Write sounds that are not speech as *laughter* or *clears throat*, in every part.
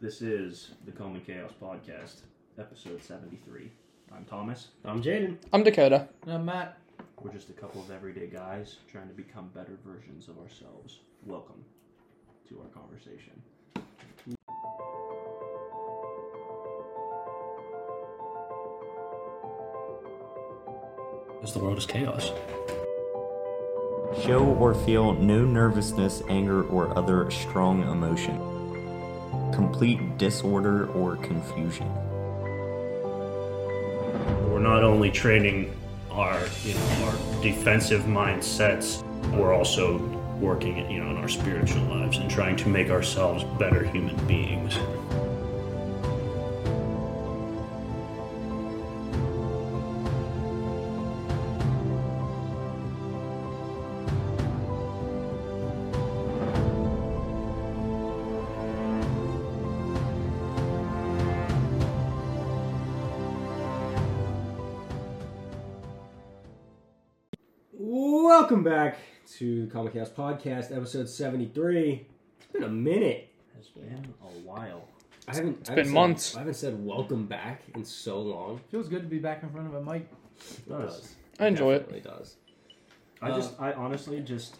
This is the Calm in Chaos Podcast, episode 73. I'm Thomas. I'm Jaedon. I'm Dakota. I'm Matt. We're just a couple of everyday guys trying to become better versions of ourselves. Welcome to our conversation. Because the world is chaos. Show or feel no nervousness, anger, or other strong emotion. Complete disorder or confusion. We're not only training our, you know, our defensive mindsets, we're also working, you know, in our spiritual lives and trying to make ourselves better human beings. To the Calm in Chaos Podcast, episode 73. It's been a minute. It's been a while. I haven't. It's been months. I haven't said welcome back in so long. Feels good to be back in front of a mic. It does. I enjoy it. Definitely does. I Uh, just, I honestly just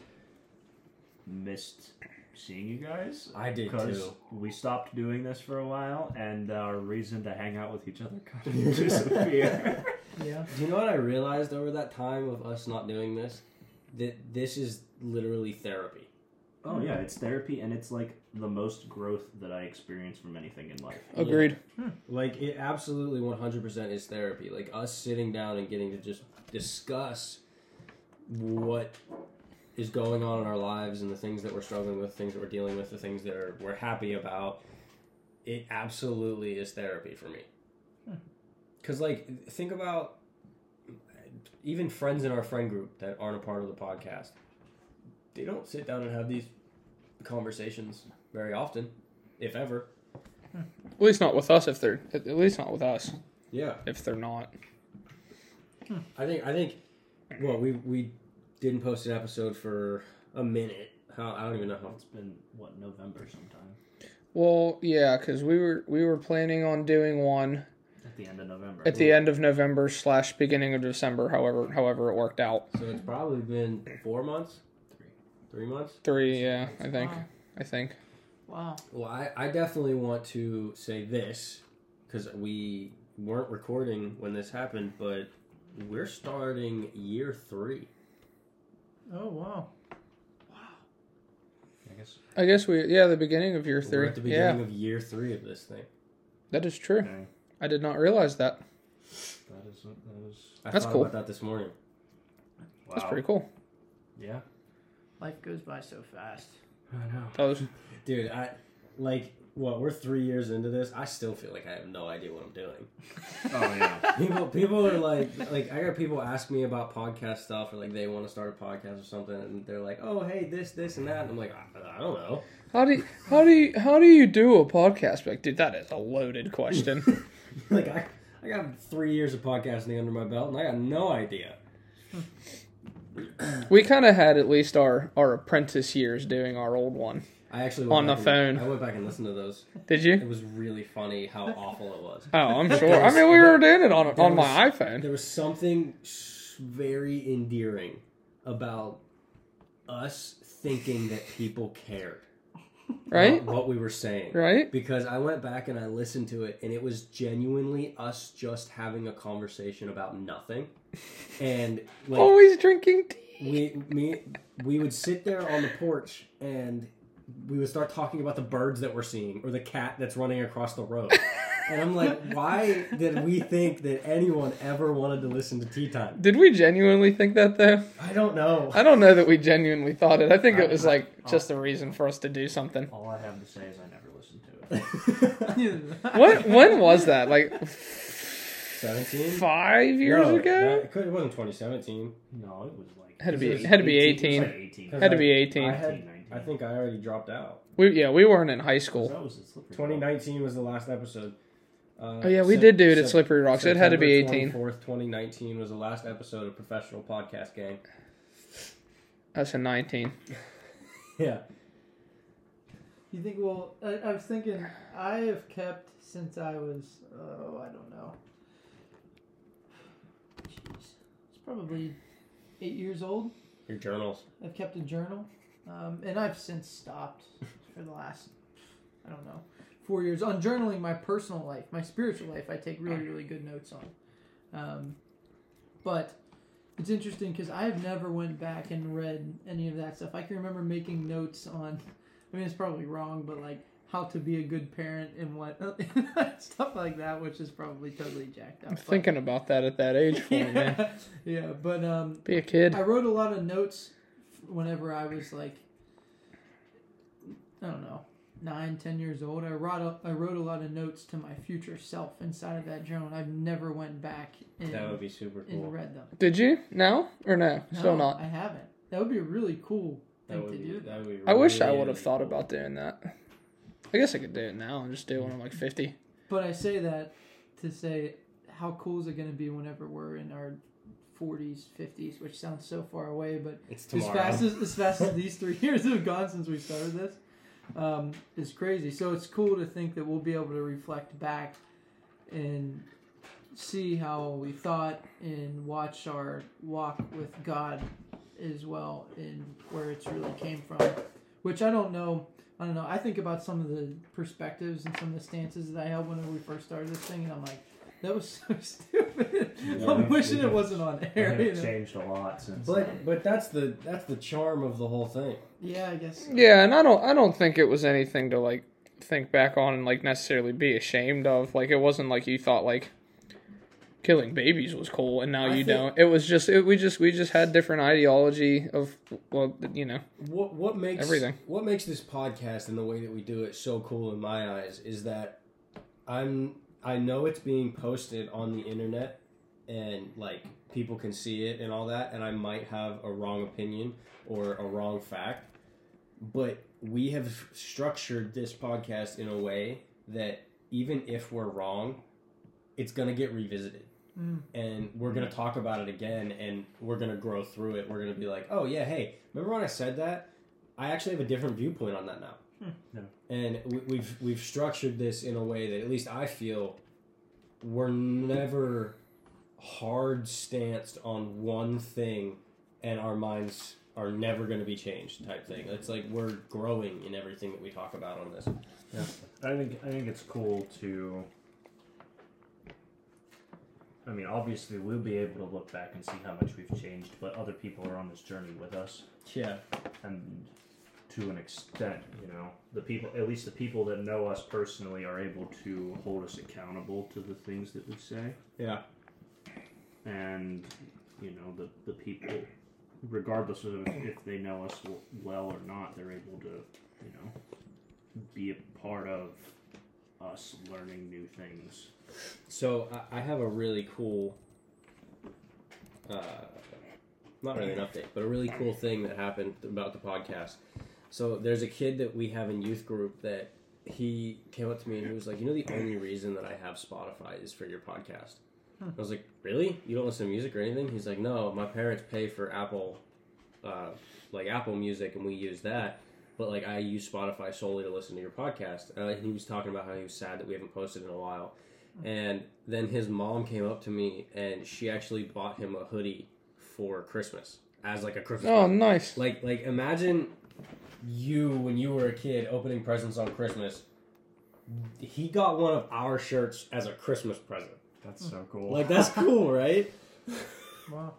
missed seeing you guys. I did Because too. we stopped doing this for a while, and our reason to hang out with each other *laughs* kind of disappeared. *laughs* Yeah. Do you know what I realized over that time of us not doing this? That this is literally therapy. oh yeah, it's therapy, and it's like the most growth that I experience from anything in life. Agreed. Hmm. Like it absolutely 100% is therapy. Like us sitting down and getting to just discuss what is going on in our lives and the things that we're struggling with, things that we're dealing with, the things that are, we're happy about. It absolutely is therapy for me. Hmm. Cuz like think about even friends in our friend group that aren't a part of the podcast. They don't sit down and have these conversations very often, if ever. At least not with us if they're at least not with us Yeah. if they're not. Hmm. I think I think well we we didn't post an episode for a minute. How I don't even know how. It's been what November sometime Well, yeah, because we were we were planning on doing one at the end of November. at the end of November slash beginning of December. However, however it worked out. So it's probably been four months, Three. three months. Three, yeah, I think. Wow. I think. Wow. Well, I I definitely want to say this because we weren't recording when this happened, but we're starting year three. Oh wow. Wow. I guess. I guess we yeah the beginning of year 3 We're three. at the Yeah, beginning of year three of this thing. that is true. Okay. I did not realize that. That is. That is. I That's thought cool. about that this morning. Wow. That's pretty cool. Yeah. Life goes by so fast. I know. Oh, that was Dude, I like what we're three years into this. I still feel like I have no idea what I'm doing. Oh yeah. *laughs* people people are like like I got people ask me about podcast stuff or like they want to start a podcast or something and they're like, "Oh, hey, this this and that." And I'm like, "I, I don't know." how do you, how do you how do you do a podcast? Like, dude, that is a loaded question. *laughs* like I I got 3 years of podcasting under my belt and I got no idea. *laughs* we kind of had at least our our apprentice years doing our old one. I actually On the and- phone. I went back and listened to those. Did you? It was really funny how awful it was. Oh, I'm *laughs* sure. I mean, we were doing it on on my iPhone, There was something very endearing about us thinking that people cared. right? what we were saying. Right? Because I went back and I listened to it, and it was genuinely us just having a conversation about nothing. And like Always drinking tea. we me we would sit there on the porch and we would start talking about the birds that we're seeing or the cat that's running across the road. And I'm like, *laughs* why did we think that anyone ever wanted to listen to Tea Time? Did we genuinely think that though? I don't know. I don't know that we genuinely thought it. I think it was like just a reason for us to do something. All I have to say is I never listened to it. *laughs* *laughs* What? When was that? Like 17? five years no, ago? that- it, could, it wasn't 2017. No, it was like. Had to be It had to be 18. It eighteen. like 18. Cause Had to I- be eighteen. I, had, I think I already dropped out. We yeah we weren't in high school. That was 2019 was the last episode. Uh, Oh yeah, we Sep- did do it at Sep- Slippery Rocks. It had to be eighteen. September 24th, 2019 was the last episode of Professional Podcast Gang. That's a nineteen. *laughs* Yeah. You think? Well, I, I was thinking. I have kept since I was. Oh, I don't know. Jeez, it's probably eight years old. Your journals. I've kept a journal, um, and I've since stopped for the last. I don't know, four years on journaling my personal life, my spiritual life. I take really, really good notes on, um, but it's interesting because I have never went back and read any of that stuff. I can remember making notes on. I mean, it's probably wrong, but like how to be a good parent and what *laughs* stuff like that, which is probably totally jacked up. I'm but- thinking about that at that age for me, man. *laughs* yeah, yeah, but um, Be a kid. I wrote a lot of notes whenever I was like, I don't know, nine, ten years old. I wrote a, I wrote a lot of notes to my future self inside of that journal. I've never went back and, That would be super and cool. read them. Did you? No or no? Still not. I haven't. That would be really cool That would to be, do. that would be I wish I would have thought cool. about doing that. I guess I could do it now and just do it when I'm like 50. But I say that to say, how cool is it going to be whenever we're in our 40s, 50s, which sounds so far away, but It's as fast as as fast as *laughs* these three years have gone since we started this um, is crazy. So it's cool to think that we'll be able to reflect back and see how we thought and watch our walk with God as well and where it's really came from. Which I don't know. I don't know. I think about some of the perspectives and some of the stances that I held when we first started this thing, and I'm like, that was so *laughs* stupid. Yeah, I'm wishing we it wasn't on air. have you know? changed a lot since. But but that's the that's the charm of the whole thing. Yeah, I guess. Yeah, and I don't I don't think it was anything to like think back on and like necessarily be ashamed of. Like it wasn't like you thought like killing babies was cool and now I you don't. It was just it, we just we just had different ideology of well, you know. What what makes Everything. What makes this podcast and the way that we do it so cool in my eyes is that I'm I know it's being posted on the internet and like people can see it and all that and I might have a wrong opinion or a wrong fact but we have structured this podcast in a way that even if we're wrong it's going to get revisited Mm. and we're going to talk about it again and we're going to grow through it we're going to be like oh yeah hey remember when i said that i actually have a different viewpoint on that now Yeah. and we, we've we've structured this in a way that at least i feel we're never hard stanced on one thing and our minds are never going to be changed type thing it's like we're growing in everything that we talk about on this Yeah. I think I think it's cool to. I mean, obviously, we'll be able to look back and see how much we've changed, but other people are on this journey with us, yeah. And to an extent, you know, the people, at least the people that know us personally, are able to hold us accountable to the things that we say, yeah. And you know, the the people, regardless of if they know us well or not, they're able to, you know, be a part of us learning new things. So I, I have a really cool, uh, not really an update, but a really cool thing that happened about the podcast. So there's a kid that we have in youth group that he came up to me and he was like, "You know, the only reason that I have Spotify is for your podcast." I was like, "Really? You don't listen to music or anything?" He's like, "No, my parents pay for Apple, uh, like Apple Music, and we use that." But like I use Spotify solely to listen to your podcast. Uh, he was talking about how he was sad that we haven't posted in a while, and then his mom came up to me and she actually bought him a hoodie for Christmas as like a Christmas. Oh, present. nice. Like like imagine you when you were a kid opening presents on Christmas. He got one of our shirts as a Christmas present. That's so cool. Like that's cool, *laughs* right? Wow.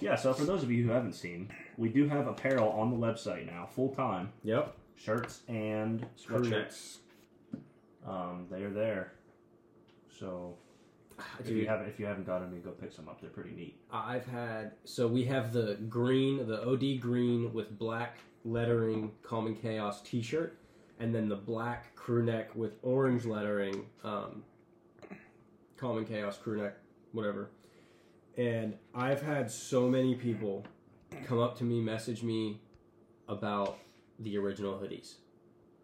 yeah, so for those of you who haven't seen, we do have apparel on the website now, full time. Yep. Shirts and Crew sweatshirts. Um, they are there. So if you haven't if you haven't got any, go pick some up. They're pretty neat. I've had so we have the green, the OD green with black lettering Calm in Chaos T-shirt, and then the black crew neck with orange lettering um, Calm in Chaos crew neck, whatever. And I've had so many people come up to me, message me about the original hoodies.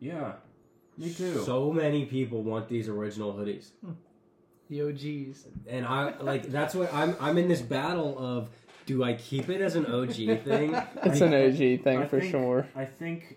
Yeah, me too. So many people want these original hoodies. Hmm. The OGs. and I like that's what I'm I'm in this battle of do I keep it as an OG thing? *laughs* It's an OG thing I for think- sure. I think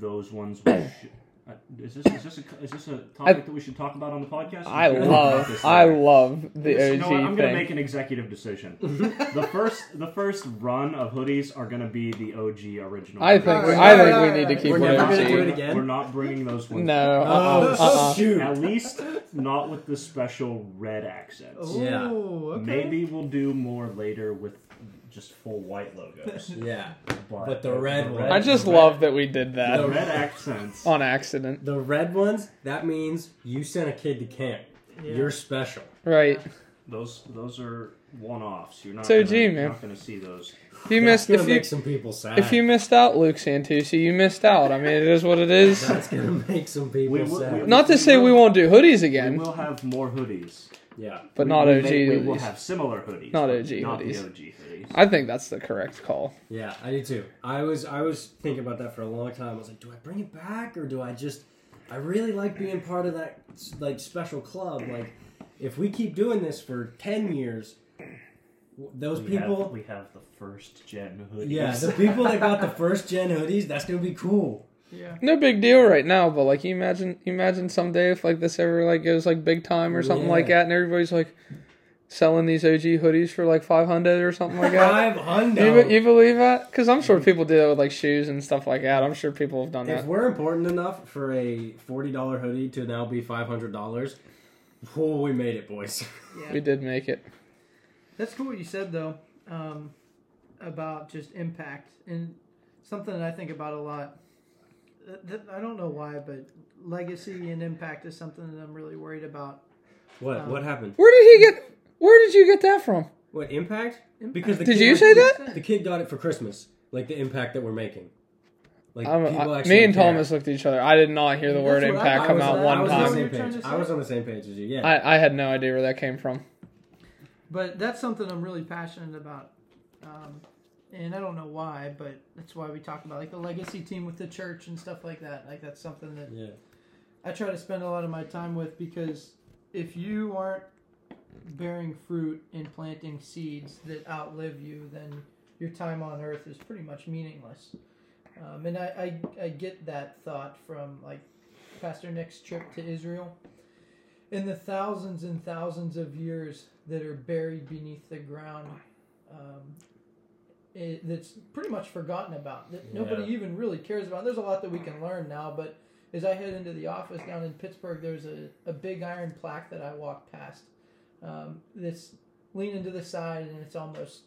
those ones. We *coughs* should, uh, is this is this a, is this a topic that we should talk about on the podcast? I Or should we talk about love this I later? love the This- you know OG what? I'm gonna make an executive decision. *laughs* the first the first run of hoodies are gonna be the OG original. I think Alright, I think alright, we need to keep We're it never gonna do it again? We're not bringing those ones. No, Oh, uh-uh, uh-uh. shoot. At least not with the special red accents. Oh, Yeah. okay. Maybe we'll do more later with just full white logos. *laughs* Yeah. But, But the red one- I just the love that we did that the red accents. on accident. The red ones, that means you sent a kid to camp. Yeah. You're special. Right. Those those are one offs. You're not. So, gonna, gee, you're not gonna see those. If you That's missed gonna if you make some people sad. if you missed out, Luke Santucci, you missed out. I mean, it is what it is. That's gonna make some people We sad. we- Not to say we won't do hoodies again. We will have more hoodies, yeah. but We- not we OG may- We will have similar hoodies, Not but OG not hoodies. the OG hoodies. I think that's the correct call. Yeah, I do too. I was I was thinking about that for a long time. I was like, do I bring it back or do I just? I really like being part of that like special club. Like, if we keep doing this for ten years, those we people. have, we have the first gen hoodies. yeah, the people that got the first gen hoodies, that's gonna be cool. Yeah. No big deal right now, but like, you imagine, you imagine someday if like this ever like goes like big time or something like that, and everybody's like selling these OG hoodies for like five hundred or something like that. Five hundred. You, you believe that? Because I'm sure people do that with like shoes and stuff like that. I'm sure people have done If that. we're important enough for a forty dollar hoodie to now be five hundred dollars, oh, we made it, boys. *laughs* Yeah. We did make it. That's cool what you said though um, about just impact and something that I think about a lot. I don't know why, but legacy and impact is something that I'm really worried about. What? Um, what happened? Where did he get? Where did you get that from? What impact? Impact. Because the Did kid you say that? The kid got it for Christmas, like the impact that we're making. Like I'm, people I, actually me and care. Thomas looked at each other. I did not hear the That's word what I- impact I come was, out I one was on the time. what same page. I was on the same page as you. Yeah. I, I had no idea where that came from. But that's something I'm really passionate about. Um, and I don't know why, but that's why we talk about like the legacy team with the church and stuff like that. Like that's something that yeah. I try to spend a lot of my time with because if you aren't bearing fruit and planting seeds that outlive you, then your time on earth is pretty much meaningless. Um, and I, I, I get that thought from like Pastor Nick's trip to Israel. In the thousands and thousands of years that are buried beneath the ground, um, it, that's pretty much forgotten about. That nobody even really cares about. There's a lot that we can learn now, but as I head into the office down in Pittsburgh, there's a, a big iron plaque that I walk past. Um, that's leaning to the side, and it's almost,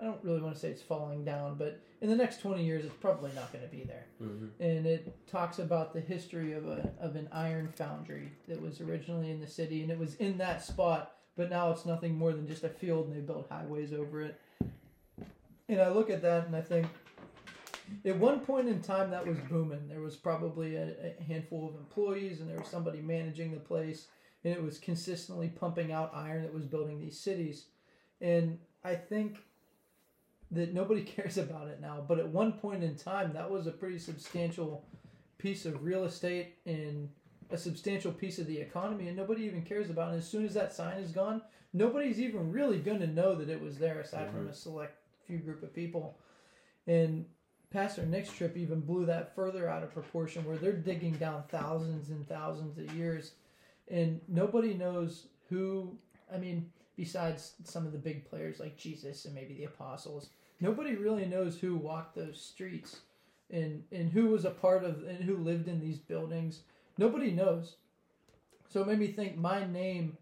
I don't really want to say it's falling down, but in the next 20 years, it's probably not going to be there. Mhm. And it talks about the history of, a, of an iron foundry that was originally in the city, and it was in that spot, but now it's nothing more than just a field, and they built highways over it. And I look at that and I think, at one point in time, that was booming. There was probably a, a handful of employees, and there was somebody managing the place, and it was consistently pumping out iron that was building these cities. And I think that nobody *laughs* cares about it now, but at one point in time, that was a pretty substantial piece of real estate and a substantial piece of the economy, and nobody even cares about it. And as soon as that sign is gone, nobody's even really going to know that it was there, aside from mm-hmm. a select few group of people. And Pastor Nick's trip even blew that further out of proportion, where they're digging down thousands and thousands of years, and nobody knows who. I mean, besides some of the big players like Jesus and maybe the apostles, nobody really knows who walked those streets, and and who was a part of and who lived in these buildings. Nobody knows. So it made me think my name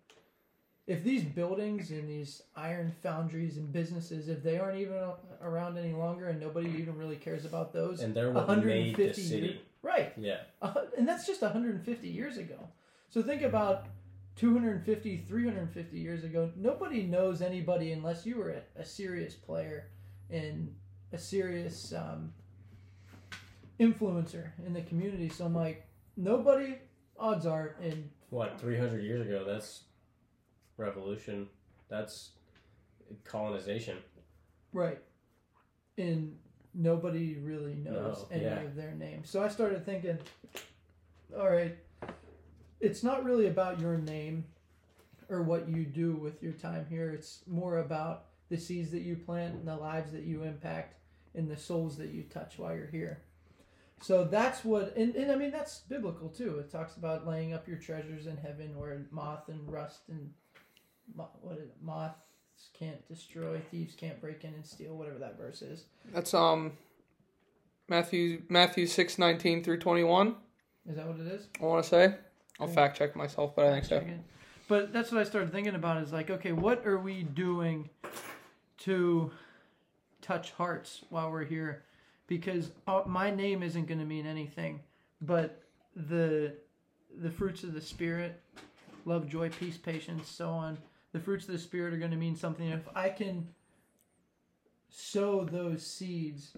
if these buildings and these iron foundries and businesses, if they aren't even around any longer and nobody even really cares about those, And they're what made the 150 city. years, right? Yeah. Uh, and that's just 150 years ago. So think about 250, 350 years ago. Nobody knows anybody unless you were a, a serious player and a serious um, influencer in the community. So I'm like, nobody, odds are, in What? Three hundred years ago? That's revolution. That's colonization. Right. And nobody really knows No, any yeah. of their names. So I started thinking, all right, it's not really about your name or what you do with your time here. It's more about the seeds that you plant and the lives that you impact and the souls that you touch while you're here. So that's what, and, and I mean that's biblical too. It talks about laying up your treasures in heaven, where moth and rust and what is it? moths can't destroy, thieves can't break in and steal. Whatever that verse is. That's um Matthew Matthew six nineteen through twenty one. Is that what it is? I want to say. I'll fact check myself, but I think so. But that's what I started thinking about is like, okay, what are we doing to touch hearts while we're here? Because uh, my name isn't going to mean anything, but the the fruits of the spirit, love, joy, peace, patience, so on. The fruits of the spirit are going to mean something. If I can sow those seeds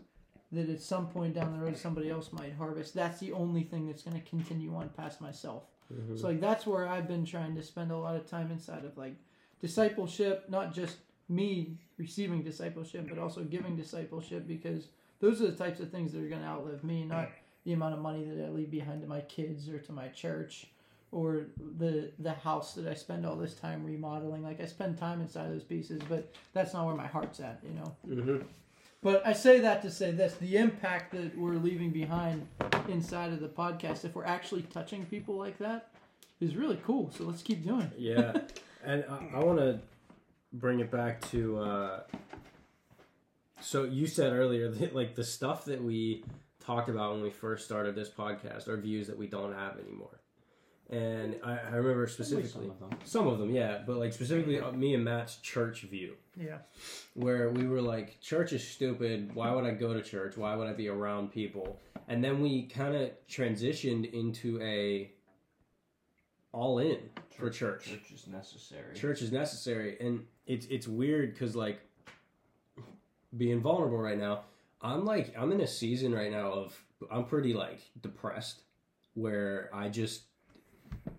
that at some point down the road somebody else might harvest, that's the only thing that's going to continue on past myself. So like that's where I've been trying to spend a lot of time inside of like discipleship, not just me receiving discipleship, but also giving discipleship because those are the types of things that are going to outlive me, not the amount of money that I leave behind to my kids or to my church or the the house that I spend all this time remodeling. Like I spend time inside of those pieces, but that's not where my heart's at, you know. Mm-hmm. But I say that to say this: the impact that we're leaving behind inside of the podcast, if we're actually touching people like that, is really cool. So let's keep doing it. Yeah, *laughs* and I, I want to bring it back to. Uh, so you said earlier *laughs* that like the stuff that we talked about when we first started this podcast are views that we don't have anymore, and I, I remember specifically Some of them. some of them, yeah, but like specifically uh, me and Matt's church view. Yeah. where we were like, church is stupid. Why would I go to church? Why would I be around people? And then we kind of transitioned into a all in for church. Church is necessary. Church is necessary, and it's it's weird because like being vulnerable right now. I'm like I'm in a season right now of I'm pretty like depressed, where I just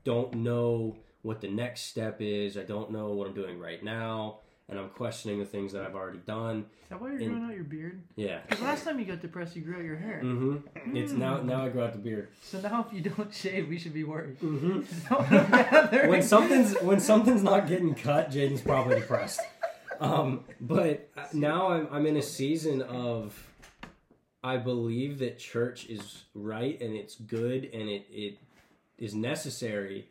don't know what the next step is. I don't know what I'm doing right now, and I'm questioning the things that I've already done. Is that why you're In- growing out your beard? Yeah. Because last time you got depressed, you grew out your hair. Mm-hmm. It's now now I grow out the beard. So now if you don't shave, we should be worried. Mm-hmm. *laughs* When something's when something's not getting cut, Jaedon's probably depressed. Um, but now I'm I'm in a season of I believe that church is right and it's good and it it is necessary,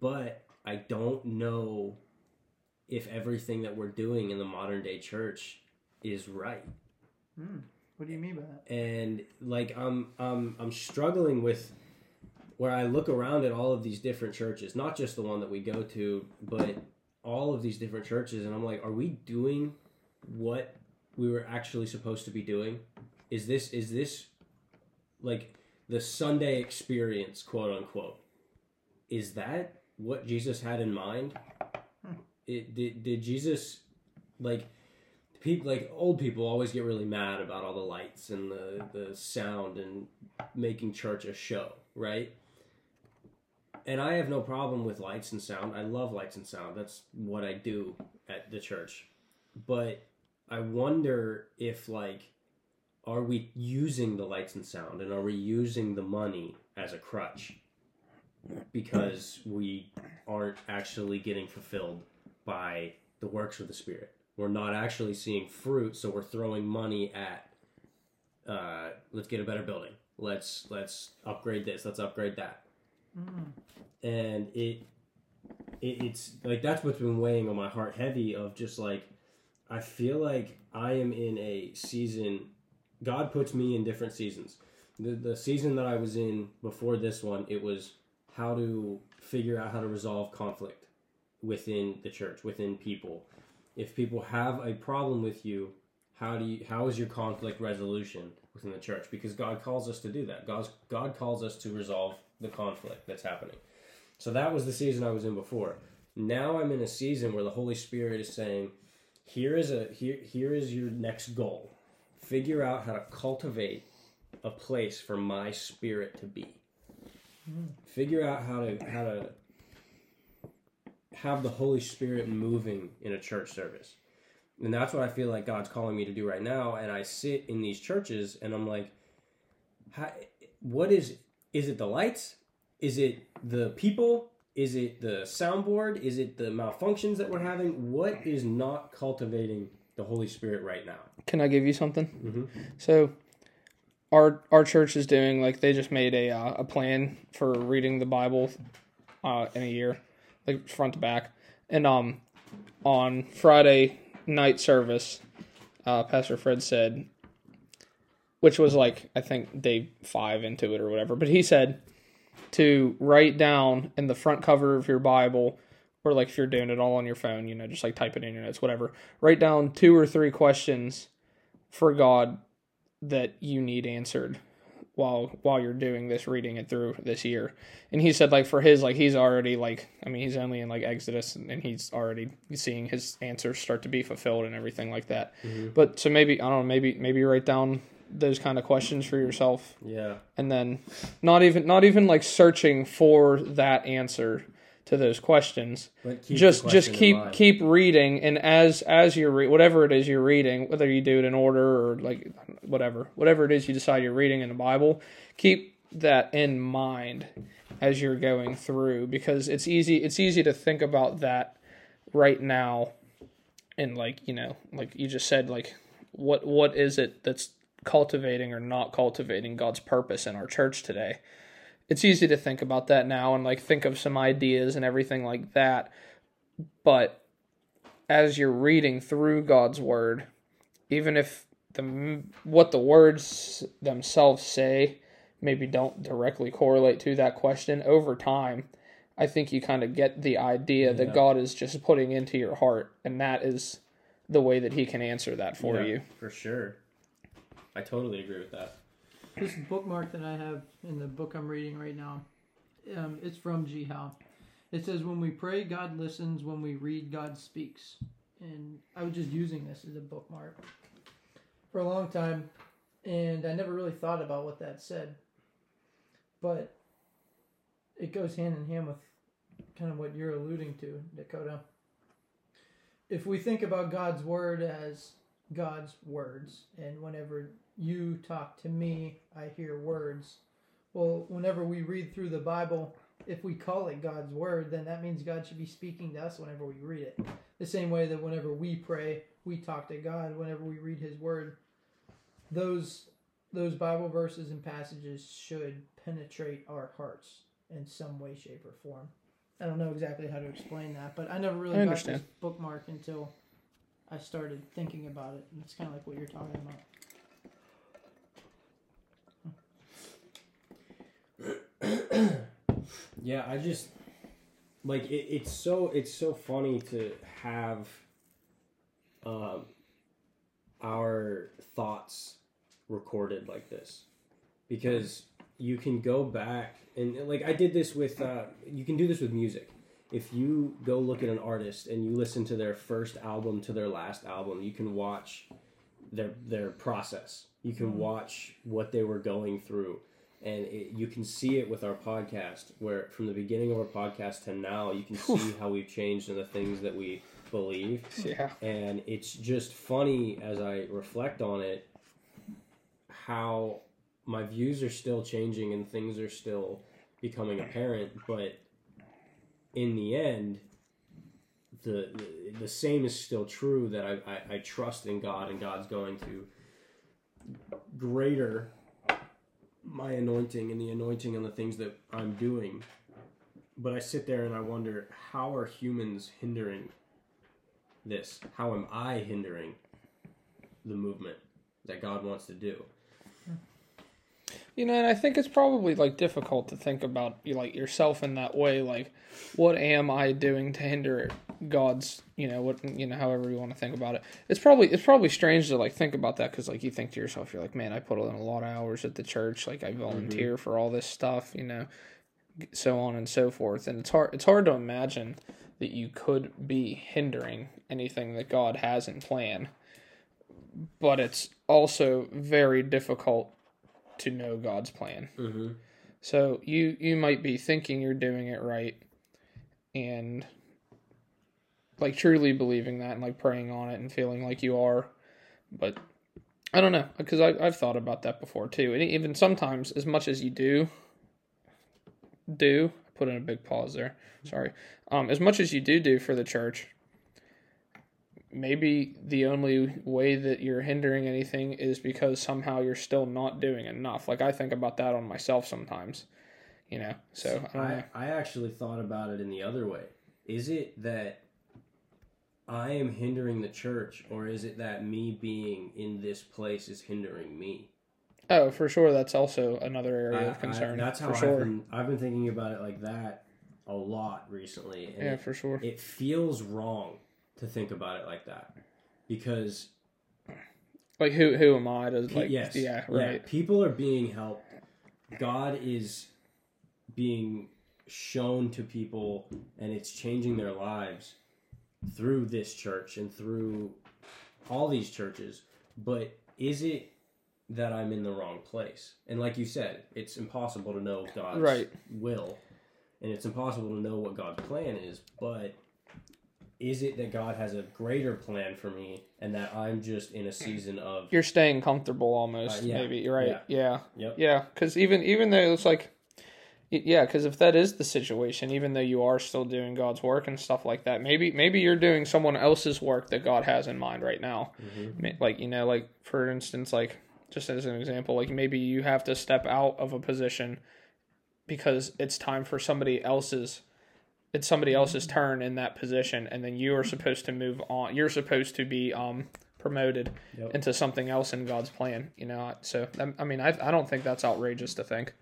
but I don't know if everything that we're doing in the modern day church is right. Hmm. What do you mean by that? and like I'm I'm I'm struggling with where I look around at all of these different churches, not just the one that we go to, but all of these different churches and I'm like, are we doing what we were actually supposed to be doing? Is this is this like the Sunday experience, quote unquote? Is that what Jesus had in mind? Hmm. It, did did Jesus like people like old people always get really mad about all the lights and the the sound and making church a show, right? And I have no problem with lights and sound. I love lights and sound. That's what I do at the church. But I wonder if like are we using the lights and sound and are we using the money as a crutch? Because we aren't actually getting fulfilled by the works of the spirit. We're not actually seeing fruit so we're throwing money at uh, let's get a better building. Let's let's upgrade this let's upgrade that. And it, it it's like that's what's been weighing on my heart heavy of just like i feel like i am in a season god puts me in different seasons. The, the season that i was in before this one it was how to figure out how to resolve conflict within the church within people. If people have a problem with you how do you how is your conflict resolution within the church? Because god calls us to do that. God god calls us to resolve the conflict that's happening. So that was the season i was in before. Now i'm in a season where the holy spirit is saying here is a here here is your next goal figure out how to cultivate a place for my spirit to be figure out how to how to have the holy spirit moving in a church service and that's what I feel like God's calling me to do right now. And I sit in these churches and I'm like, how, what is, is it the lights? Is it the people? Is it the soundboard? Is it the malfunctions that we're having? What is not cultivating the Holy Spirit right now? Can I give you something? Mhm. So, our our church is doing like they just made a uh, a plan for reading the Bible uh, in a year, like front to back, and um on Friday night service, uh, Pastor Fred said, which was like I think day five into it or whatever, but he said to write down in the front cover of your Bible. Or like if you're doing it all on your phone, you know, just like type it in your notes, whatever. Write down two or three questions for God that you need answered while while you're doing this reading it through this year. And he said like for his like he's already like i mean he's only in like exodus and he's already seeing his answers start to be fulfilled and everything like that. Mm-hmm. But so maybe i don't know maybe maybe write down those kind of questions for yourself. Yeah. and then not even not even like searching for that answer to those questions. Just just keep keep reading and as as you're whatever it is you're reading whether you do it in order or like whatever whatever it is you decide you're reading in the bible keep that in mind as you're going through because it's easy it's easy to think about that right now and like you know like you just said like what what is it that's cultivating or not cultivating god's purpose in our church today it's easy to think about that now and like think of some ideas and everything like that but as you're reading through God's word even if the what the words themselves say maybe don't directly correlate to that question over time I think you kind of get the idea that God is just putting into your heart and that is the way that he can answer that for Yeah, you For sure. I totally agree with that. This bookmark that I have in the book I'm reading right now, um, it's from G. It says, "When we pray, God listens. When we read, God speaks." And I was just using this as a bookmark for a long time, and I never really thought about what that said. But it goes hand in hand with kind of what you're alluding to, Dakota. If we think about God's word as God's words, and whenever you talk to me, I hear words. Well, whenever we read through the Bible, if we call it God's word, then that means God should be speaking to us whenever we read it. The same way that whenever we pray, we talk to God whenever we read his word. Those those Bible verses and passages should penetrate our hearts in some way, shape, or form. I don't know exactly how to explain that, but I never really I got this bookmark until I started thinking about it. And it's kind of like what you're talking about. *clears throat* Yeah, I just like it, it's so it's so funny to have um our thoughts recorded like this because you can go back and like I did this with uh you can do this with music. If you go look at an artist and you listen to their first album to their last album, you can watch their their process. You can watch what they were going through and it, you can see it with our podcast where from the beginning of our podcast to now you can see how we've changed in the things that we believe. Yeah. And it's just funny as i reflect on it how my views are still changing and things are still becoming apparent but in the end the the, the same is still true that I, I, I trust in god and god's going to greater my anointing and the anointing and the things that i'm doing. But i sit there and i wonder how are humans hindering this? How am i hindering the movement that god wants to do You know, and I think it's probably like difficult to think about you like yourself in that way. Like, what am I doing to hinder God's? You know, what you know, however you want to think about it. It's probably it's probably strange to like think about that because like you think to yourself, you're like, man, I put in a lot of hours at the church. Like I mm-hmm. volunteer for all this stuff. You know, so on and so forth. And it's hard it's hard to imagine that you could be hindering anything that God has in plan. But it's also very difficult to know God's plan. mm-hmm. So you you might be thinking you're doing it right and like truly believing that and like praying on it and feeling like you are but I don't know because I I've thought about that before too and even sometimes as much as you do do put in a big pause there sorry um as much as you do do for the church maybe the only way that you're hindering anything is because somehow you're still not doing enough. Like I think about that on myself sometimes, you know. So I don't know. I, I actually thought about it in the other way. Is it that I am hindering the church, or is it that me being in this place is hindering me? Oh, for sure. That's also another area I- of concern. I, that's how for I've sure. been. I've been thinking about it like that a lot recently, Yeah, it, for sure. it feels wrong to think about it like that because Like who who am I to like yes, yeah, right. People are being helped. God is being shown to people, and it's changing their lives through this church and through all these churches. But is it that I'm in the wrong place? And like you said, it's impossible to know God's Right. will, and it's impossible to know what God's plan is. But is it that God has a greater plan for me, and that I'm just in a season of You're staying comfortable almost Uh, yeah, maybe. You're right. yeah. Yeah. Yep. Yeah, cuz even even though it's like yeah, because if that is the situation, even though you are still doing God's work and stuff like that, maybe maybe you're doing someone else's work that God has in mind right now. Mm-hmm. Like you know, like for instance, like just as an example, like maybe you have to step out of a position because it's time for somebody else's. It's somebody else's turn in that position, and then you are supposed to move on. You're supposed to be um promoted Yep. into something else in God's plan. You know, so I- I mean, I I don't think that's outrageous to think.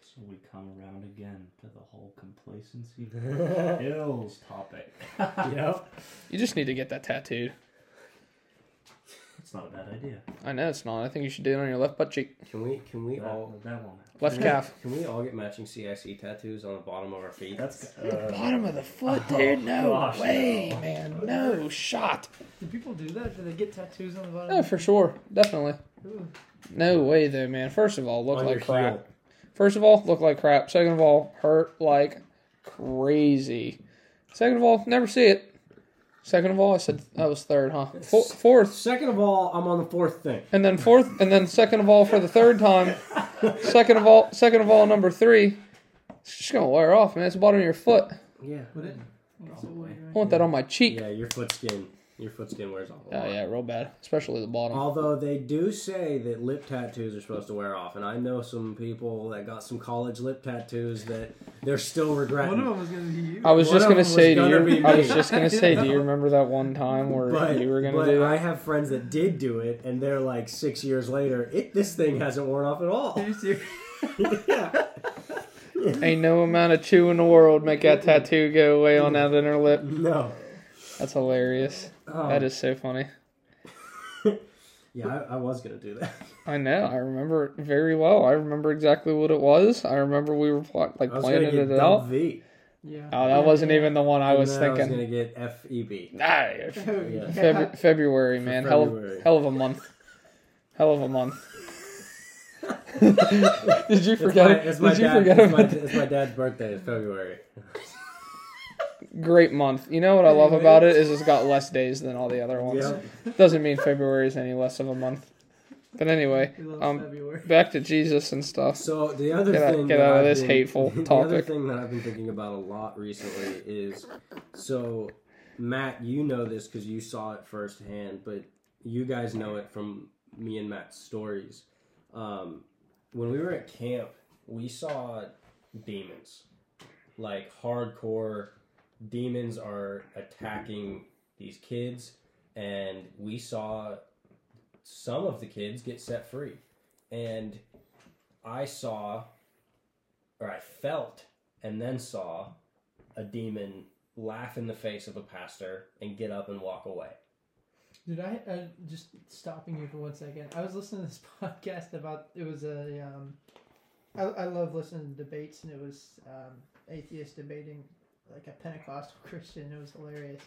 So we come around again to the whole complacency *laughs* hills topic. *laughs* yep. You just need to get that tattooed. It's not a bad idea. I know it's not. I think you should do it on your left butt cheek, Can we can we That, all that one. left calf. can we all get matching CIC tattoos on the bottom of our feet? That's uh, Bottom of the foot, dude. No gosh, way, man. No shot. Do people do that? Do they get tattoos on the bottom? No, for sure, definitely. Ooh. No way, though, man. First of all, look On like your crap. heel. First of all, look like crap. Second of all, hurt like crazy. Second of all, never see it. Second of all, I said that was third, huh? Fo- fourth, Second of all, I'm on the fourth thing. and then fourth, and then second of all for the third time. *laughs* Second of all, second of all, number three. It's just gonna wear off, man. It's the bottom of your foot. Yeah. put it? It's I want that on my cheek. Yeah, your foot skin. Your foot skin wears off. Oh lot. yeah, real bad, especially the bottom. Although they do say that lip tattoos are supposed to wear off, and I know some people that got some college lip tattoos that they're still regretting. One of them was gonna be you. I was One just gonna say, do gonna you? I was just gonna say, do you *laughs* remember that one time where but, you were gonna but do I have friends that did do it, and they're like six years later, it this thing hasn't worn off at all. Are you serious? *laughs* yeah. *laughs* Ain't no amount of chew in the world make that tattoo go away on that inner lip. No. That's hilarious. Oh, That is so funny. *laughs* Yeah, I, I was gonna do that. *laughs* I know. I remember it very well. I remember exactly what it was. I remember we were pl- like I was planning get it double out. V. Yeah. Oh, that Yeah, wasn't yeah. even the one I and was then I was gonna get FEB. Ah, *laughs* Oh, Yeah. Febru- February, man. Hell February. of, hell of a month. Hell of a month. Did you It's forget? my, it? it's my Did you dad, forget it's, my, it's my dad's birthday. It's February. Great month. You know what I love about it is it's got less days than all the other ones. *laughs* Doesn't mean February is any less of a month. But anyway, um, February. back to Jesus and stuff. So the other Get out- thing get that out of I've this been- hateful *laughs* the other thing that I've been thinking about a lot recently is so Matt, you know this because you saw it firsthand, but you guys know it from me and Matt's stories. Um, when we were at camp, we saw demons, like hardcore demons are attacking these kids, and we saw some of the kids get set free. And I saw, or I felt, and then saw a demon laugh in the face of a pastor and get up and walk away. Dude, I, I just stopping you for one second. I was listening to this *laughs* podcast about it was a um, I, I love listening to debates and it was um, atheist debating like a Pentecostal *laughs* Christian. It was hilarious.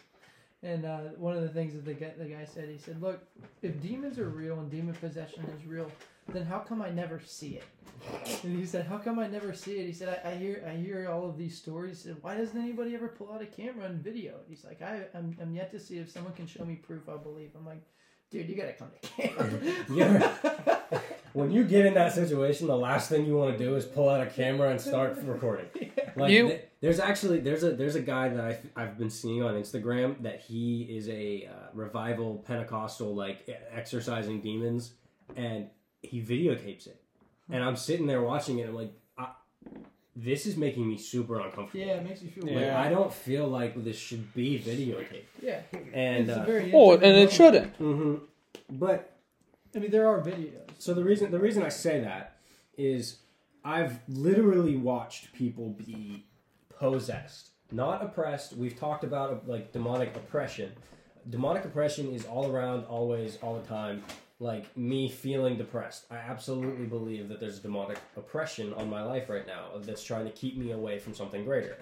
And uh, one of the things that the guy, the guy said, he said, "Look, if demons are real and demon possession is real, then how come I never see it?" *laughs* And he said, "How come I never see it?" He said, "I, I hear I hear all of these stories. And why doesn't anybody ever pull out a camera and video?" it?" He's like, I, I'm, "I'm yet to see if someone can show me proof. I'll believe." I'm like, "Dude, you gotta come to camp." *laughs* Yeah. when you get in that situation, the last thing you want to do is pull out a camera and start *laughs* recording. Like, You- th- there's actually there's a there's a guy that I I've been seeing on Instagram that he is a uh, revival Pentecostal like exercising demons, and he videotapes it, and I'm sitting there watching it. And I'm like, this is making me super uncomfortable. Yeah, it makes you feel Like, weird. Yeah. I don't feel like this should be videotaped. Yeah, And it's a uh, very. Oh, and it shouldn't. mhm. but I mean, there are videos. So the reason the reason I say that is I've literally watched people be possessed, not oppressed. We've talked about like demonic oppression. Demonic oppression is all around, always, all the time. Like me feeling depressed. I absolutely believe that there's demonic oppression on my life right now that's trying to keep me away from something greater.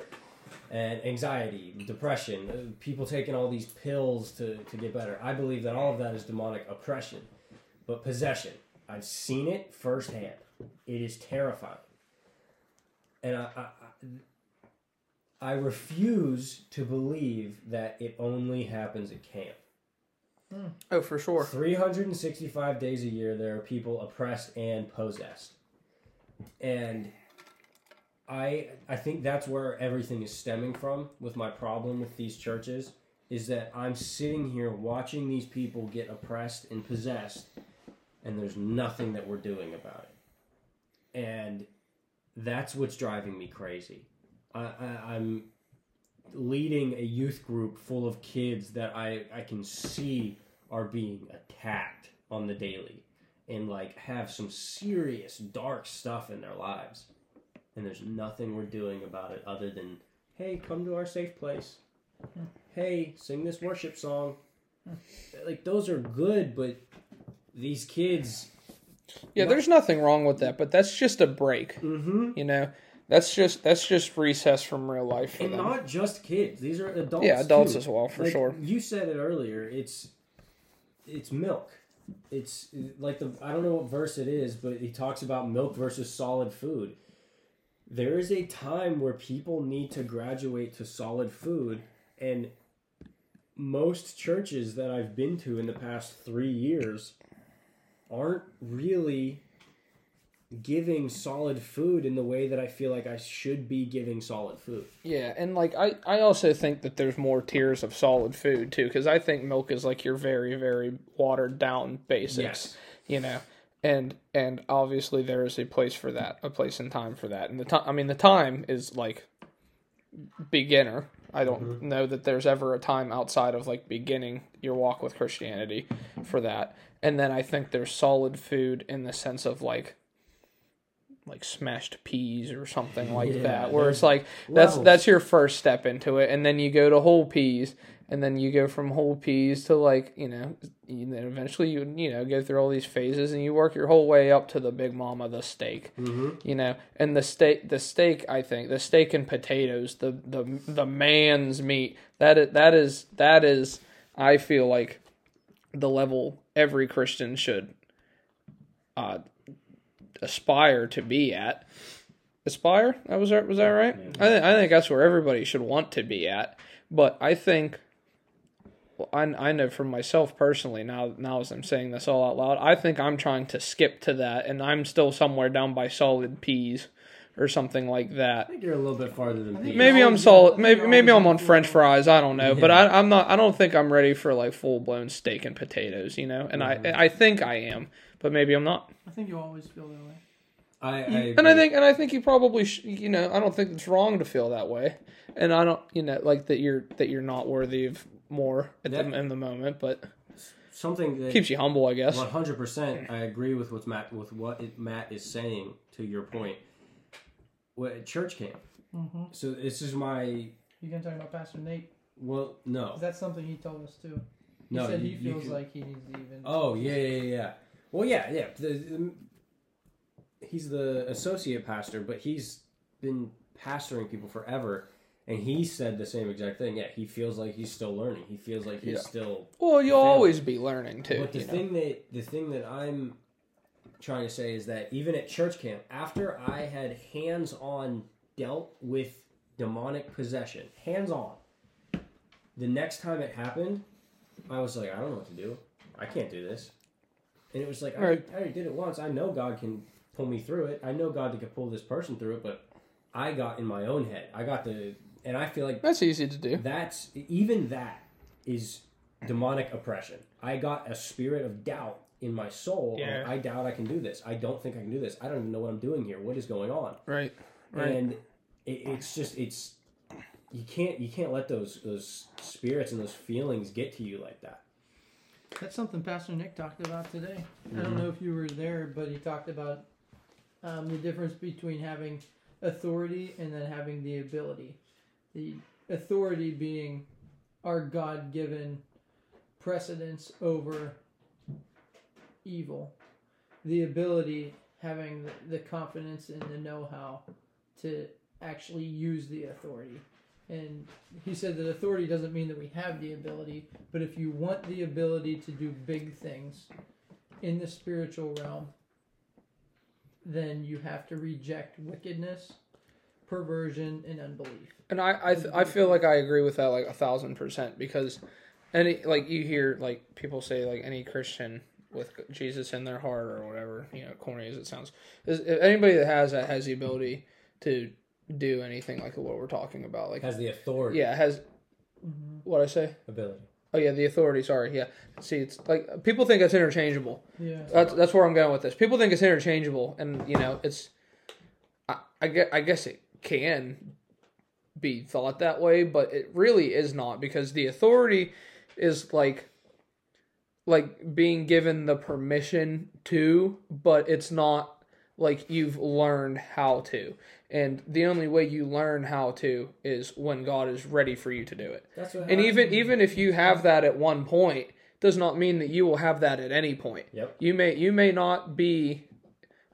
And anxiety, depression, uh, people taking all these pills to, to get better. I believe that all of that is demonic oppression. But possession, I've seen it firsthand. It is terrifying, and I, I, I, refuse to believe that it only happens at camp. Hmm. Oh, for sure. 365 days a year, there are people oppressed and possessed, and I, I think that's where everything is stemming from. With my problem with these churches, is that I'm sitting here watching these people get oppressed and possessed, and there's nothing that we're doing about it. And that's what's driving me crazy. I, I, I'm leading a youth group full of kids that I, I can see are being attacked on the daily and like have some serious dark stuff in their lives. And there's nothing we're doing about it other than, hey, come to our safe place. Hmm. Hey, sing this worship song. Like those are good, but these kids Yeah, there's nothing wrong with that, but that's just a break. mm-hmm. You know, that's just that's just recess from real life for and them. not just kids. These are adults. yeah, adults too. as well, for Like, sure. You said it earlier. It's it's milk. It's like the I don't know what verse it is, but he talks about milk versus solid food. There is a time where people need to graduate to solid food, and most churches that I've been to in the past three years aren't really giving solid food in the way that I feel like I should be giving solid food. Yeah, and like I, I also think that there's more tiers of solid food too, because I think milk is like your very, very watered down basics. Yes. You know, and and obviously there is a place for that, a place and time for that, and the time. I mean, the time is like beginner. I don't mm-hmm. know that there's ever a time outside of like beginning your walk with Christianity for that. And then I think there's solid food in the sense of like like smashed peas or something like Yeah, that where it's like that's levels. that's your first step into it and then you go to whole peas and then you go from whole peas to like you know you, then eventually you you know go through all these phases and you work your whole way up to the big mama the steak Mm-hmm. you know. And the steak the steak i think the steak and potatoes the the the man's meat that is that is that is i feel like the level every christian should uh aspire to be at. Aspire? That was that was that right? I think i think that's where everybody should want to be at. But i think I, I know for myself personally now now as I'm saying this all out loud I think I'm trying to skip to that and I'm still somewhere down by solid peas or something like that I think you're a little bit farther than I think Pete. maybe I'm solid. Maybe maybe I'm on on French fries. I don't know, but Yeah. I, I'm not. I don't think I'm ready for like full blown steak and potatoes. You know, and I I think I am, but maybe I'm not. I think you always feel that way. I, I And I think and I think you probably sh- you know I don't think it's wrong to feel that way, and I don't you know like that you're that you're not worthy of more at the, in the moment, but something that keeps you humble, I guess. One hundred percent, I agree with what Matt with what it, Matt is saying. To your point, what church camp. Mm-hmm. So this is my You can talk about Pastor Nate. well, no, 'cause That's something he told us too. He no. said you- he you feels can- like he needs to even. Oh yeah, yeah, yeah. Well, yeah, yeah. The, the- he's the associate pastor, but he's been pastoring people forever, and he said the same exact thing. Yeah, he feels like he's still learning. He feels like he's Yeah. still Well, you'll Fail. always be learning too. But the you know? thing that the thing that I'm trying to say is that even at church camp, after I had hands on dealt with demonic possession, hands on, the next time it happened, I was like, I don't know what to do. I can't do this. and it was like I, Right. already, I already did it once. I know God can pull me through it. I know God can pull this person through it, but I got in my own head. I got the, and I feel like That's easy to do. that's even that is demonic oppression. I got a spirit of doubt in my soul. of, Yeah. I doubt I can do this. I don't think I can do this. I don't even know what I'm doing here. What is going on? Right. Right. And it, it's just it's you can't you can't let those those spirits and those feelings get to you like that. That's something Pastor Nick talked about today. I Mm-hmm. don't know if you were there, but he talked about um, the difference between having authority and then having the ability. The authority being our God given precedence over evil. The ability having the, confidence and the know how to actually use the authority. And he said that authority doesn't mean that we have the ability, but if you want the ability to do big things in the spiritual realm, then you have to reject wickedness, perversion, and unbelief. And I I, th- I feel like I agree with that like a thousand percent because any like you hear like people say like any Christian with Jesus in their heart or whatever you know corny as it sounds is uh, anybody that has that has the ability to do anything like what we're talking about like Has the authority yeah has what I say ability. oh yeah the authority sorry yeah see it's like people think it's interchangeable Yeah. that's that's where I'm going with this. People think it's interchangeable, and you know, it's. I, I guess I guess it can be thought that way, but it really is not because the authority is like like being given the permission to, but it's not like you've learned how to. And the only way you learn how to is when God is ready for you to do it. That's what And even even if you have that at one point, does not mean that you will have that at any point. Yep. You may you may not be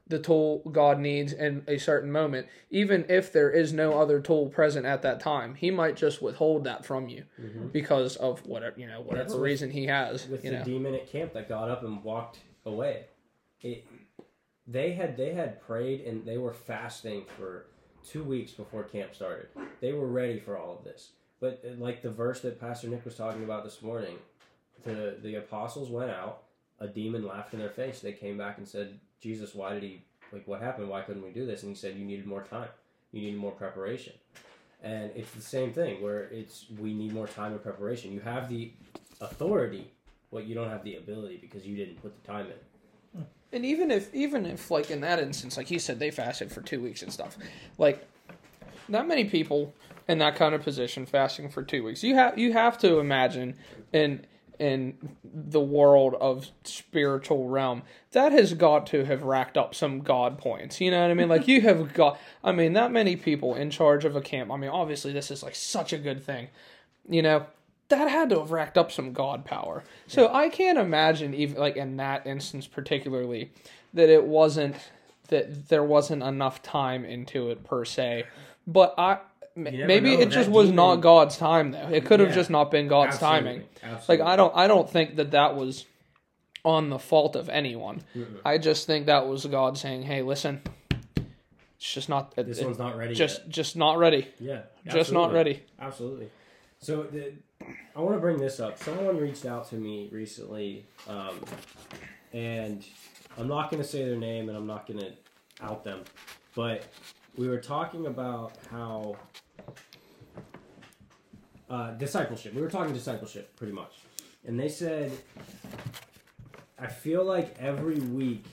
the tool God needs in a certain moment, even if there is no other tool present at that time. He might just withhold that from you because of whatever you know, whatever That's what- reason he has. with the know. demon at camp that got up and walked away. It, they had they had prayed and they were fasting for two weeks before camp started. They were ready for all of this. But uh, like the verse that Pastor Nick was talking about this morning, the the apostles went out. A demon laughed in their face. They came back and said, "Jesus, why did he like what happened? Why couldn't we do this?" And he said, "You needed more time. You needed more preparation." And it's the same thing where it's we need more time and preparation. You have the authority, but you don't have the ability because you didn't put the time in. And even if even if like in that instance, like he said, they fasted for two weeks and stuff, like not many people in that kind of position fasting for two weeks. You have you have to imagine in in the world of spiritual realm that has got to have racked up some god points. You know what I mean? Like you have *laughs* got. I mean that many people in charge of a camp. I mean obviously this is like such a good thing. You know that had to have racked up some god power. So I can't imagine even like in that instance particularly that it wasn't that there wasn't enough time into it per se. But I maybe know. it just That was demon- not God's time though. It could have Yeah. just not been God's timing. Absolutely. Like I don't I don't think that that was on the fault of anyone. I just think that was God saying, "Hey, listen, it's just not it- This one's not ready. just yet. just not ready. yeah, Just not absolutely. ready." Absolutely. So the, I want to bring this up. Someone reached out to me recently, um, and I'm not going to say their name and I'm not going to out them, but we were talking about how uh, discipleship. We were talking discipleship pretty much, and they said, I feel like every week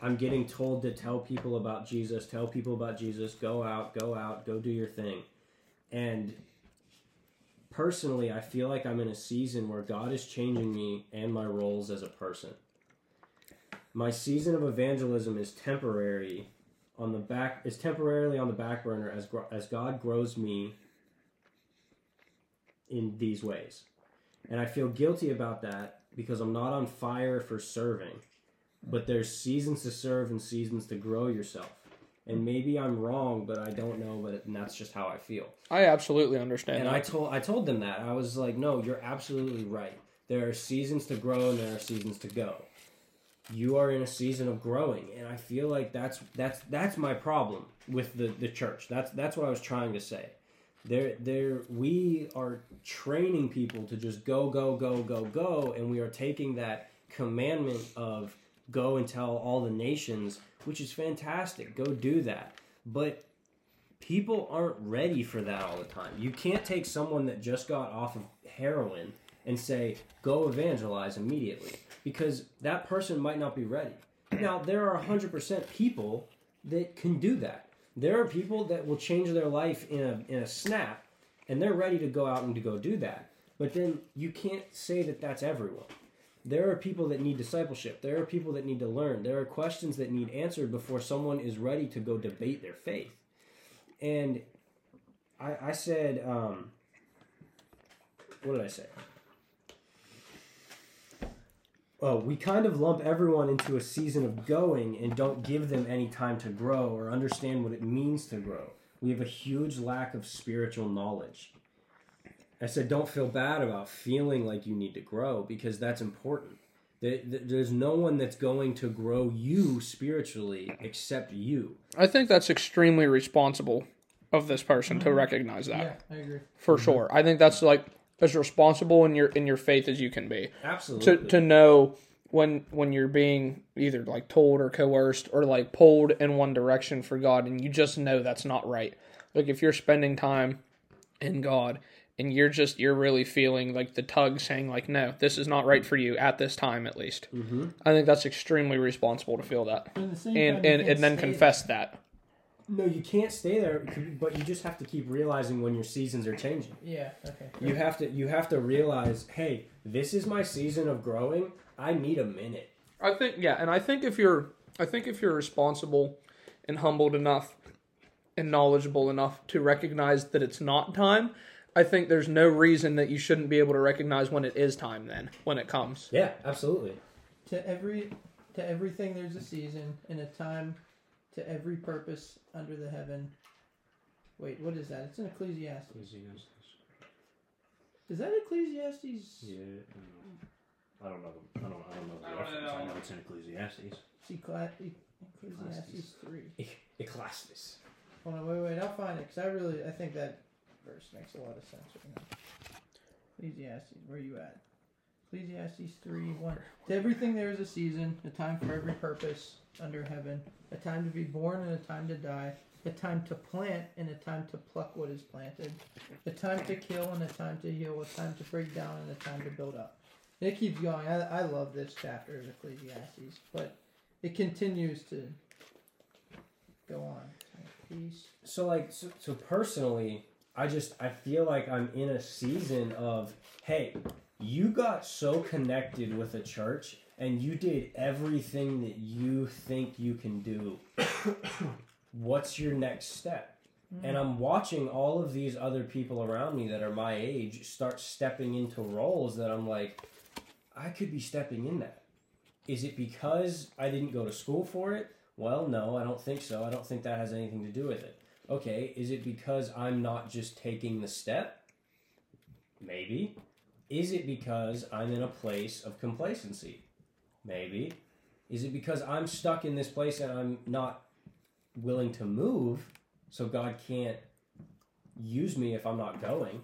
I'm getting told to tell people about Jesus, tell people about Jesus, go out, go out, go do your thing. And personally, I feel like I'm in a season where God is changing me and my roles as a person. My season of evangelism is temporary on the back is temporarily on the back burner as as God grows me in these ways. And I feel guilty about that because I'm not on fire for serving. But there's seasons to serve and seasons to grow yourself. And maybe I'm wrong, but I don't know, but and that's just how I feel. I absolutely understand. And that. I told I told them that. I was like, "No, you're absolutely right. There are seasons to grow and there are seasons to go. You are in a season of growing, and I feel like that's that's that's my problem with the the church. That's that's what I was trying to say. There there we are training people to just go go go go go and we are taking that commandment of go and tell all the nations, which is fantastic. Go do that. But people aren't ready for that all the time. You can't take someone that just got off of heroin and say, go evangelize immediately because that person might not be ready. Now, there are 100% people that can do that. There are people that will change their life in a, in a snap and they're ready to go out and to go do that. But then you can't say that that's everyone. There are people that need discipleship. There are people that need to learn. There are questions that need answered before someone is ready to go debate their faith. And I, I said, um, what did I say? Oh, we kind of lump everyone into a season of going and don't give them any time to grow or understand what it means to grow. We have a huge lack of spiritual knowledge. I said, don't feel bad about feeling like you need to grow because that's important. There- there- There's no one that's going to grow you spiritually except you. I think that's extremely responsible of this person to mm-hmm. recognize that Yeah, I agree. for mm-hmm. sure. I think that's like as responsible in your in your faith as you can be. Absolutely. to to know when when you're being either like told or coerced or like pulled in one direction for God and you just know that's not right. Like if you're spending time in God and you're just you're really feeling like the tug saying like no, this is not right for you at this time at least. Mm-hmm. I think that's extremely responsible to feel that But at the same and and, and then confess that. No, you can't stay there, but you just have to keep realizing when your seasons are changing. Yeah. Okay. You have to you have to realize, hey, this is my season of growing. I need a minute. I think yeah, and I think if you're I think if you're responsible and humbled enough and knowledgeable enough to recognize that it's not time, I think there's no reason that you shouldn't be able to recognize when it is time then, when it comes. Yeah, absolutely. To every, to everything, there's a season and a time. To every purpose under the heaven. Wait, what is that? It's in Ecclesiastes. Is that Ecclesiastes? Yeah, I don't know. I don't know. I don't know the reference. I know it's in Ecclesiastes. See, Cla- E- Ecclesiastes three. Ecclesiastes. Hold on, wait, wait. I'll find it because I really, I think that verse makes a lot of sense right now. Ecclesiastes, where are you at? Ecclesiastes three one. To everything there is a season, a time for every purpose under heaven, a time to be born and a time to die, a time to plant and a time to pluck what is planted, a time to kill and a time to heal, a time to break down and a time to build up. And it keeps going. I, I love this chapter of Ecclesiastes, but it continues to go on. Peace. So like so, so personally, I just I feel like I'm in a season of hey, you got so connected with a church and you did everything that you think you can do. *coughs* What's your next step? Mm-hmm. And I'm watching all of these other people around me that are my age start stepping into roles that I'm like, I could be stepping in that. Is it because I didn't go to school for it? Well, no, I don't think so. I don't think that has anything to do with it. Okay, is it because I'm not just taking the step? Maybe. Is it because I'm in a place of complacency? Maybe. Is it because I'm stuck in this place and I'm not willing to move so God can't use me if I'm not going?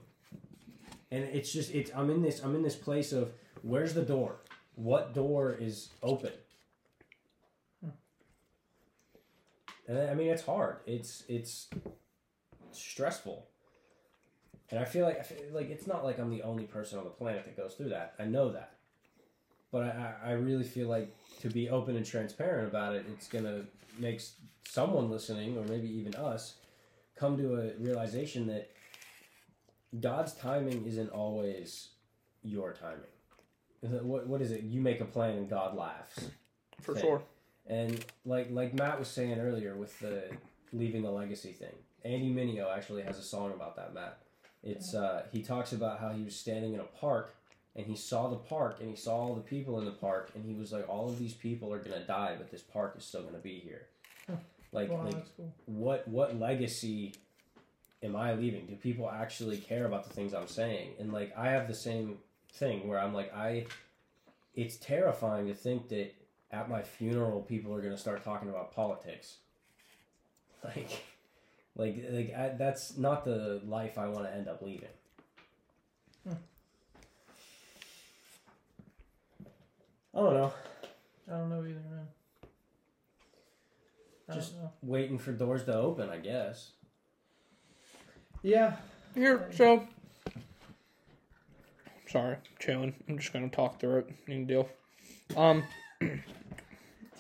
And it's just it's I'm in this I'm in this place of where's the door? What door is open? And I mean, it's hard. It's it's stressful. And I feel like I feel like it's not like I'm the only person on the planet that goes through that. I know that, but I I really feel like to be open and transparent about it, it's gonna make someone listening, or maybe even us, come to a realization that God's timing isn't always your timing. What what is it? You make a plan and God laughs. For thing. sure. And like like Matt was saying earlier with the leaving a legacy thing, Andy Mineo actually has a song about that. Matt, it's uh, he talks about how he was standing in a park and he saw the park and he saw all the people in the park and he was like, all of these people are gonna die, but this park is still gonna be here. Like Wow, like cool. what what legacy am I leaving? Do people actually care about the things I'm saying? And like I have the same thing where I'm like I it's terrifying to think that at my funeral people are going to start talking about politics. *laughs* Like like like I, that's not the life I want to end up leaving. I don't know. I don't know either, man. I Just- don't know. Waiting for doors to open, I guess. Yeah. Here, so. Sorry, chilling. I'm just gonna talk through it. New deal. Um, *laughs* Do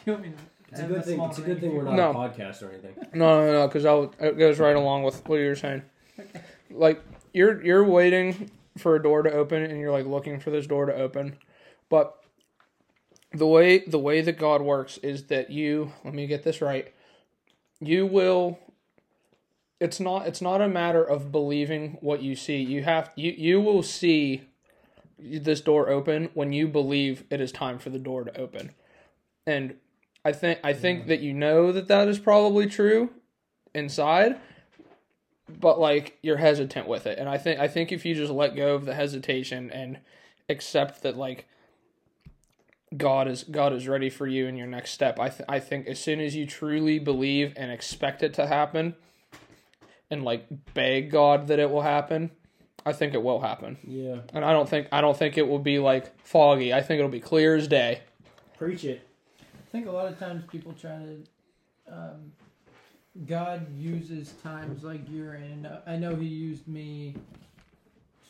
you want me to It's a good thing. It's a good thing thing? we're not No. a podcast or anything. *laughs* no, no, no, because it goes right along with what you were saying. *laughs* Like you're you're waiting for a door to open, and you're like looking for this door to open, but the way the way that God works is that you let me get this right. You will. It's not. It's not a matter of believing what you see. You have. You you will see this door open when you believe it is time for the door to open, and I think I think that you know that that is probably true inside, but like you're hesitant with it. And I think I think if you just let go of the hesitation and accept that like God is God is ready for you in your next step. I th- I think as soon as you truly believe and expect it to happen and like beg God that it will happen, I think it will happen. Yeah. And I don't think I don't think it will be like foggy. I think it'll be clear as day. Preach it. I think a lot of times people try to. Um, God uses times like you're in. Uh, I know He used me.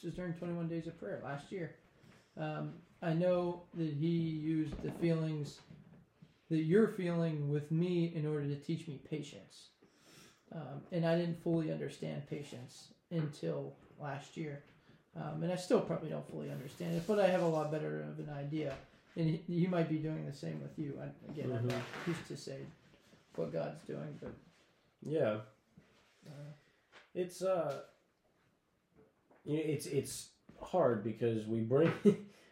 Is during 21 Days of Prayer last year. Um, I know that He used the feelings that you're feeling with me in order to teach me patience. Um, and I didn't fully understand patience until last year. Um, and I still probably don't fully understand it, but I have a lot better of an idea. And he, might be doing the same with you. I, again, I'm Mhm. not used to say what God's doing, but Yeah. uh, It's uh. You know, it's it's hard because we bring. *laughs*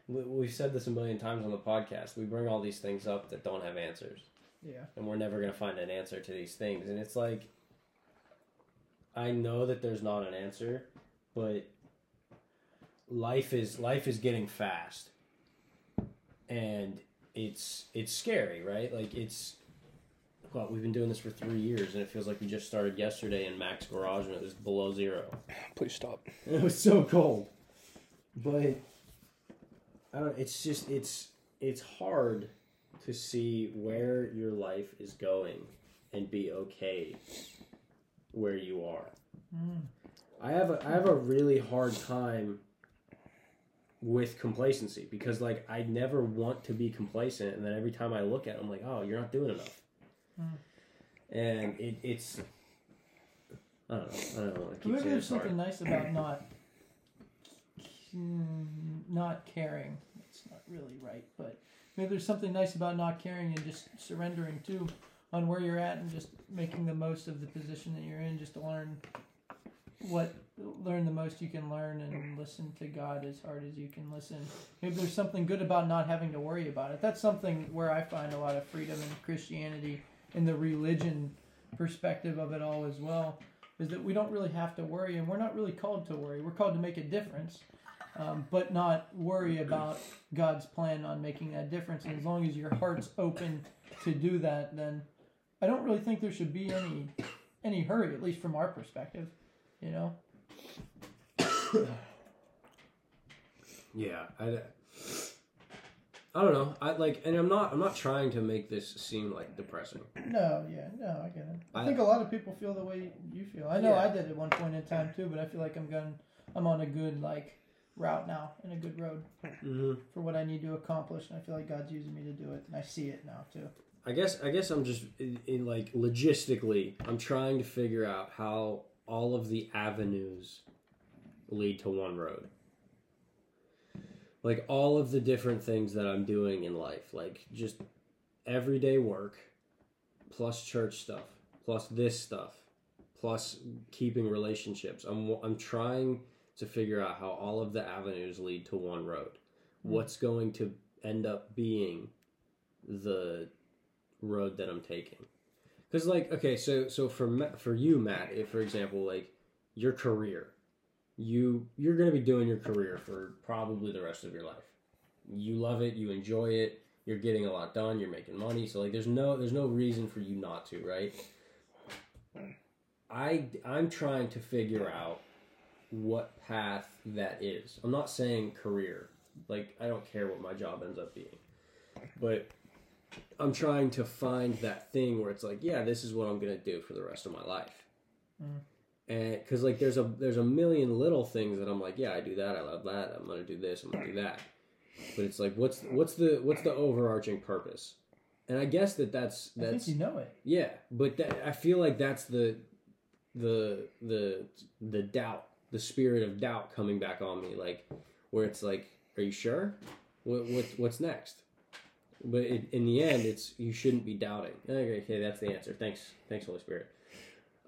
we- We've said this a million times on the podcast. We bring all these things up that don't have answers. yeah. and we're never going to find an answer to these things and it's like i know that there's not an answer but life is life is getting fast and it's it's scary right like it's well we've been doing this for three years and it feels like we just started yesterday in mac's garage and it was below zero *sighs* Please stop. *laughs* it was so cold. But I don't it's just it's it's hard to see where your life is going and be okay where you are. Mm. I have a I have a really hard time with complacency because like I never want to be complacent and then every time I look at it I'm like, "Oh, you're not doing enough." Hmm. And it, it's I don't know. I don't know. I keep Maybe there's something nice about not mm, not caring. It's not really right, but maybe there's something nice about not caring and just surrendering too on where you're at and just making the most of the position that you're in, just to learn what learn the most you can learn and listen to God as hard as you can listen. Maybe there's something good about not having to worry about it. That's something where I find a lot of freedom in Christianity in the religion perspective of it all as well is that we don't really have to worry, and we're not really called to worry. We're called to make a difference, um, but not worry about God's plan on making that difference. And as long as your heart's open to do that, then I don't really think there should be any any hurry, at least from our perspective. You know, Yeah, I, I don't know. I like, and I'm not. I'm not trying to make this seem like depressing. no, yeah, no, I get it. I, I- think a lot of people feel the way you feel. I know Yeah. I did at one point in time too, but I feel like I'm going, I'm on a good like route now, in a good road Mm-hmm. for what I need to accomplish, and I feel like God's using me to do it, and I see it now too. I guess. I guess I'm just in, in like logistically. I'm trying to figure out how all of the avenues lead to one road. Like all of the different things that I'm doing in life, like just everyday work, plus church stuff, plus this stuff, plus keeping relationships. I'm I'm trying to figure out how all of the avenues lead to one road. Hmm. What's going to end up being the road that I'm taking? Because like okay, so so for for you, Matt, if for example, like your career, you you're going to be doing your career for probably the rest of your life. You love it, you enjoy it, you're getting a lot done, you're making money, so like there's no there's no reason for you not to, right? I I'm trying to figure out what path that is. I'm not saying career. Like I don't care what my job ends up being. but I'm trying to find that thing where it's like, yeah, this is what I'm gonna do for the rest of my life. Mm. And because like there's a there's a million little things that I'm like, yeah, I do that, I love that, I'm gonna do this, I'm gonna do that. But it's like, what's what's the what's the overarching purpose? And I guess that that's I think that's you know it. yeah, but that, I feel like that's the the the the doubt, the spirit of doubt coming back on me, like where it's like, are you sure? What what what's next? But it, in the end, it's you shouldn't be doubting. Okay, okay, that's the answer. Thanks, thanks, Holy Spirit.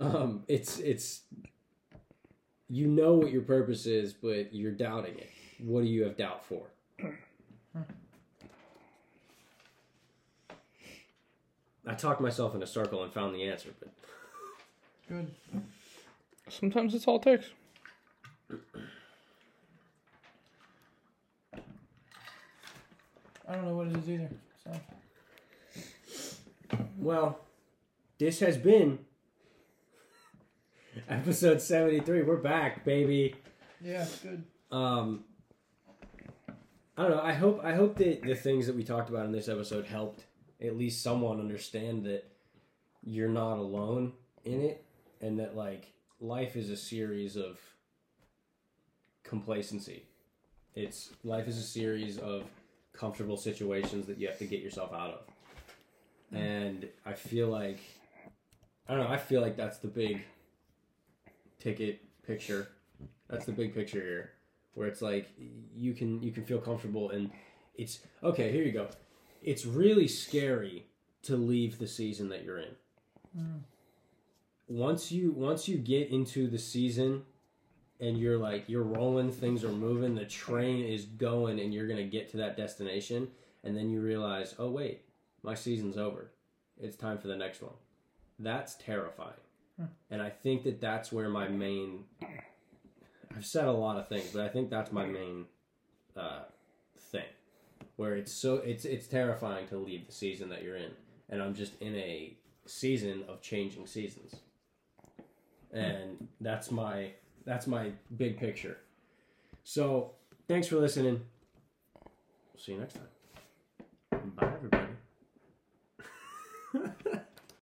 Um, it's it's you know what your purpose is, but you're doubting it. What do you have doubt for? I talked myself in a circle and found the answer, but Good. Sometimes it's all it takes. I don't know what it is either. So Well, this has been *laughs* episode 73. We're back, baby. yeah, good. Um I don't know. I hope I hope that the things that we talked about in this episode helped at least someone understand that you're not alone in it and that like life is a series of complacency. It's life is a series of comfortable situations that you have to get yourself out of. And I feel like I don't know, I feel like that's the big ticket picture. That's the big picture here. Where it's like you can you can feel comfortable and it's okay, here you go. It's really scary to leave the season that you're in. Mm. Once you once you get into the season and you're like you're rolling, things are moving, the train is going and you're gonna get to that destination and then you realize, oh wait, my season's over. It's time for the next one. That's terrifying. And I think that that's where my main I've said a lot of things, but I think that's my main uh, thing, where it's so it's it's terrifying to leave the season that you're in, and I'm just in a season of changing seasons, and that's my that's my big picture. So thanks for listening. We'll see you next time. Bye, everybody.